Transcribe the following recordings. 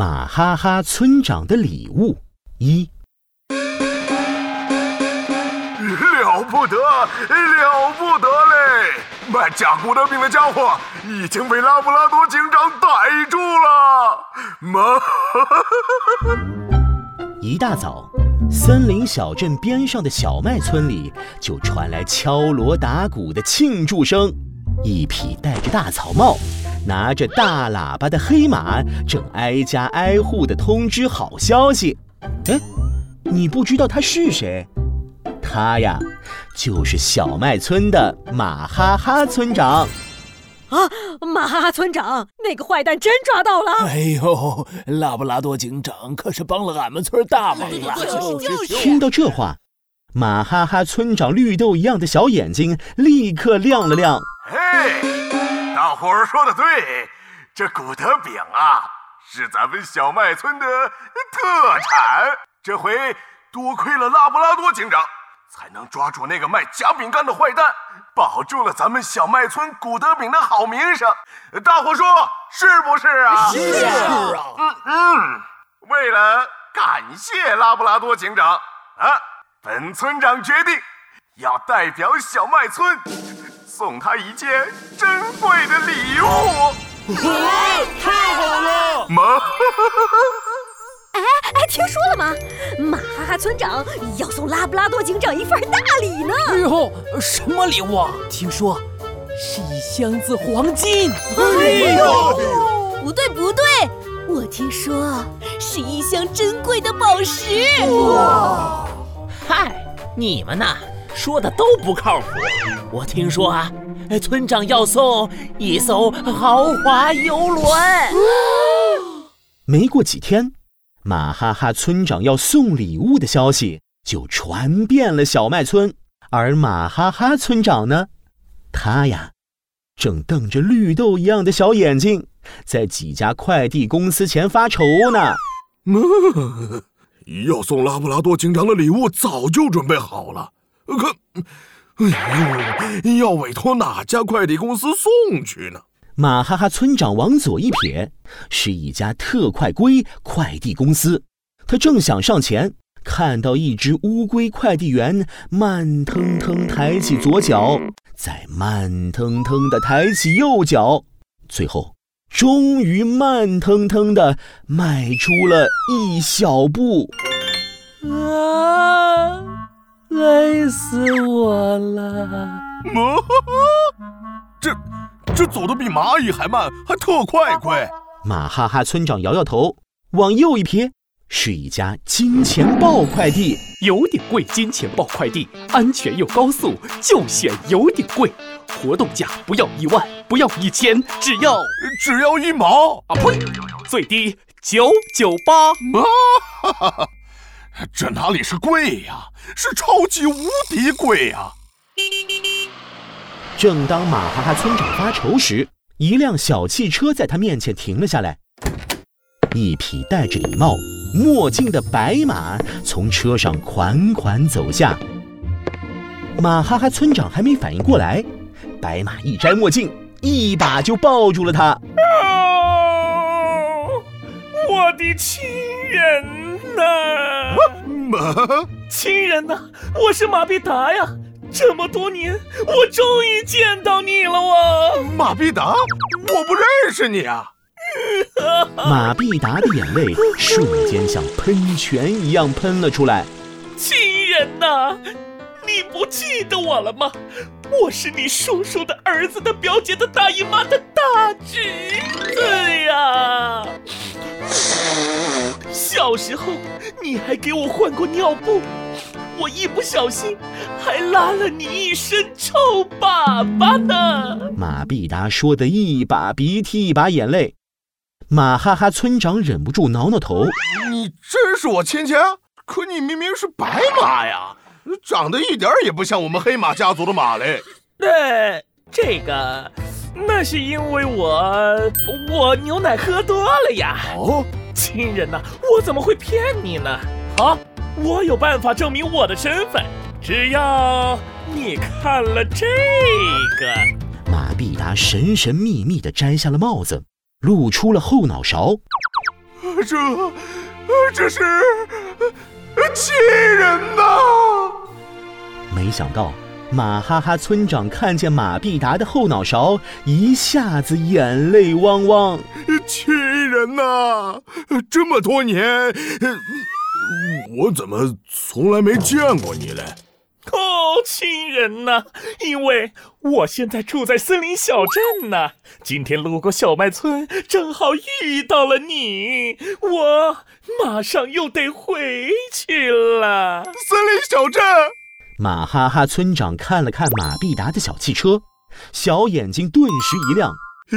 马哈哈村长的礼物一。了不得，了不得嘞！卖假古德饼的家伙已经被拉布拉多警长逮住了。妈！一大早，森林小镇边上的小麦村里就传来敲锣打鼓的庆祝声。一匹戴着大草帽、拿着大喇叭的黑马正挨家挨户的通知好消息。哎，你不知道他是谁？他呀，就是小麦村的马哈哈村长。啊，马哈哈村长，那个坏蛋真抓到了！哎呦，拉布拉多警长可是帮了俺们村大忙了。听到这话，马哈哈村长绿豆一样的小眼睛立刻亮了亮。嘿，大伙儿说的对，这古德饼啊，是咱们小麦村的特产。这回多亏了拉布拉多警长。才能抓住那个卖假饼干的坏蛋，保住了咱们小麦村古德饼的好名声。大伙说是不是啊？是啊。嗯嗯。为了感谢拉布拉多警长啊，本村长决定要代表小麦村送他一件珍贵的礼物。太好了！妈。哎哎，听说了吗？马哈哈村长要送拉布拉多警长一份大礼呢！哎呦，什么礼物啊？听说是一箱子黄金。哎呦，不对不对，我听说是一箱珍贵的宝石。哇！嗨，你们呐，说的都不靠谱。我听说啊，村长要送一艘豪华游轮。没过几天。马哈哈村长要送礼物的消息就传遍了小麦村，而马哈哈村长呢，他呀，正瞪着绿豆一样的小眼睛，在几家快递公司前发愁呢。要送拉布拉多警长的礼物早就准备好了，可，哎呦，要委托哪家快递公司送去呢？马哈哈村长往左一瞥，是一家特快龟快递公司。他正想上前，看到一只乌龟快递员慢腾腾抬起左脚，再慢腾腾地抬起右脚，最后终于慢腾腾地迈出了一小步。啊！累死我了！这。这走的比蚂蚁还慢，还特快，快！马哈哈村长摇摇头，往右一瞥，是一家金钱豹快递。有点贵，金钱豹快递，安全又高速，就选有点贵。活动价不要一万，不要一千，只要只要一毛啊！呸！最低九九八啊哈！哈哈，这哪里是贵呀，是超级无敌贵呀！正当马哈哈村长发愁时，一辆小汽车在他面前停了下来。一匹戴着礼帽、墨镜的白马从车上款款走下。马哈哈村长还没反应过来，白马一摘墨镜，一把就抱住了他。啊我的亲人呐！马，亲人呐！我是马必达呀。这么多年，我终于见到你了，我马必达，我不认识你啊！马必达的眼泪瞬间像喷泉一样喷了出来。亲人呐，你不记得我了吗？我是你叔叔的儿子的表姐的大姨妈的大侄子呀！小时候你还给我换过尿布。我一不小心，还拉了你一身臭粑粑呢！马必达说的一把鼻涕一把眼泪，马哈哈村长忍不住挠挠头：“你真是我亲戚？可你明明是白马呀，长得一点也不像我们黑马家族的马嘞！”那，这个，那是因为我我牛奶喝多了呀！哦，亲人呐，我怎么会骗你呢？好。我有办法证明我的身份，只要你看了这个。马必达神神秘秘地摘下了帽子，露出了后脑勺。哎这，这是亲人呐！没想到马哈哈村长看见马必达的后脑勺，一下子眼泪汪汪。亲人呐，这么多年，我怎么从来没见过你嘞？哦，亲人呐，因为我现在住在森林小镇呢。今天路过小麦村，正好遇到了你，我马上又得回去了。森林小镇，马哈哈村长看了看马必达的小汽车，小眼睛顿时一亮。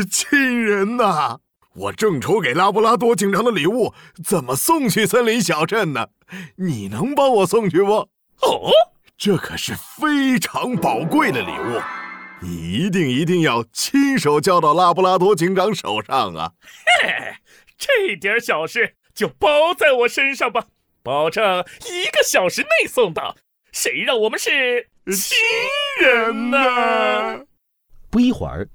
亲人呐，我正愁给拉布拉多警长的礼物怎么送去森林小镇呢？你能帮我送去不？哦。这可是非常宝贵的礼物，你一定一定要亲手交到拉布拉多警长手上啊！嘿，这点小事就包在我身上吧，保证一个小时内送到。谁让我们是亲人呢？不一会儿，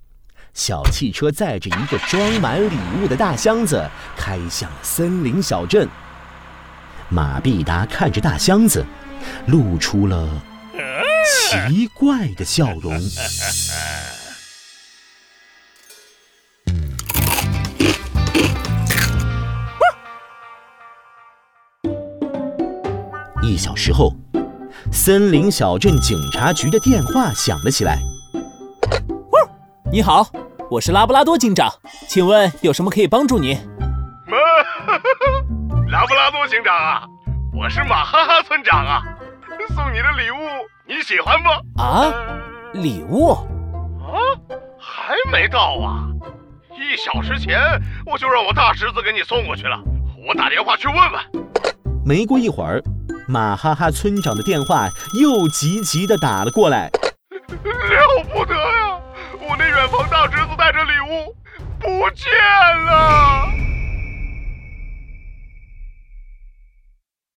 小汽车载着一个装满礼物的大箱子开向森林小镇。马必达看着大箱子。露出了奇怪的笑容。一小时后，森林小镇警察局的电话响了起来。你好，我是拉布拉多警长，请问有什么可以帮助您？拉布拉多警长啊！我是马哈哈村长啊，送你的礼物你喜欢不？啊，礼物？啊，还没到啊！一小时前我就让我大侄子给你送过去了，我打电话去问问。没过一会儿，马哈哈村长的电话又急急的打了过来。了不得呀！我那远房大侄子带着礼物不见了。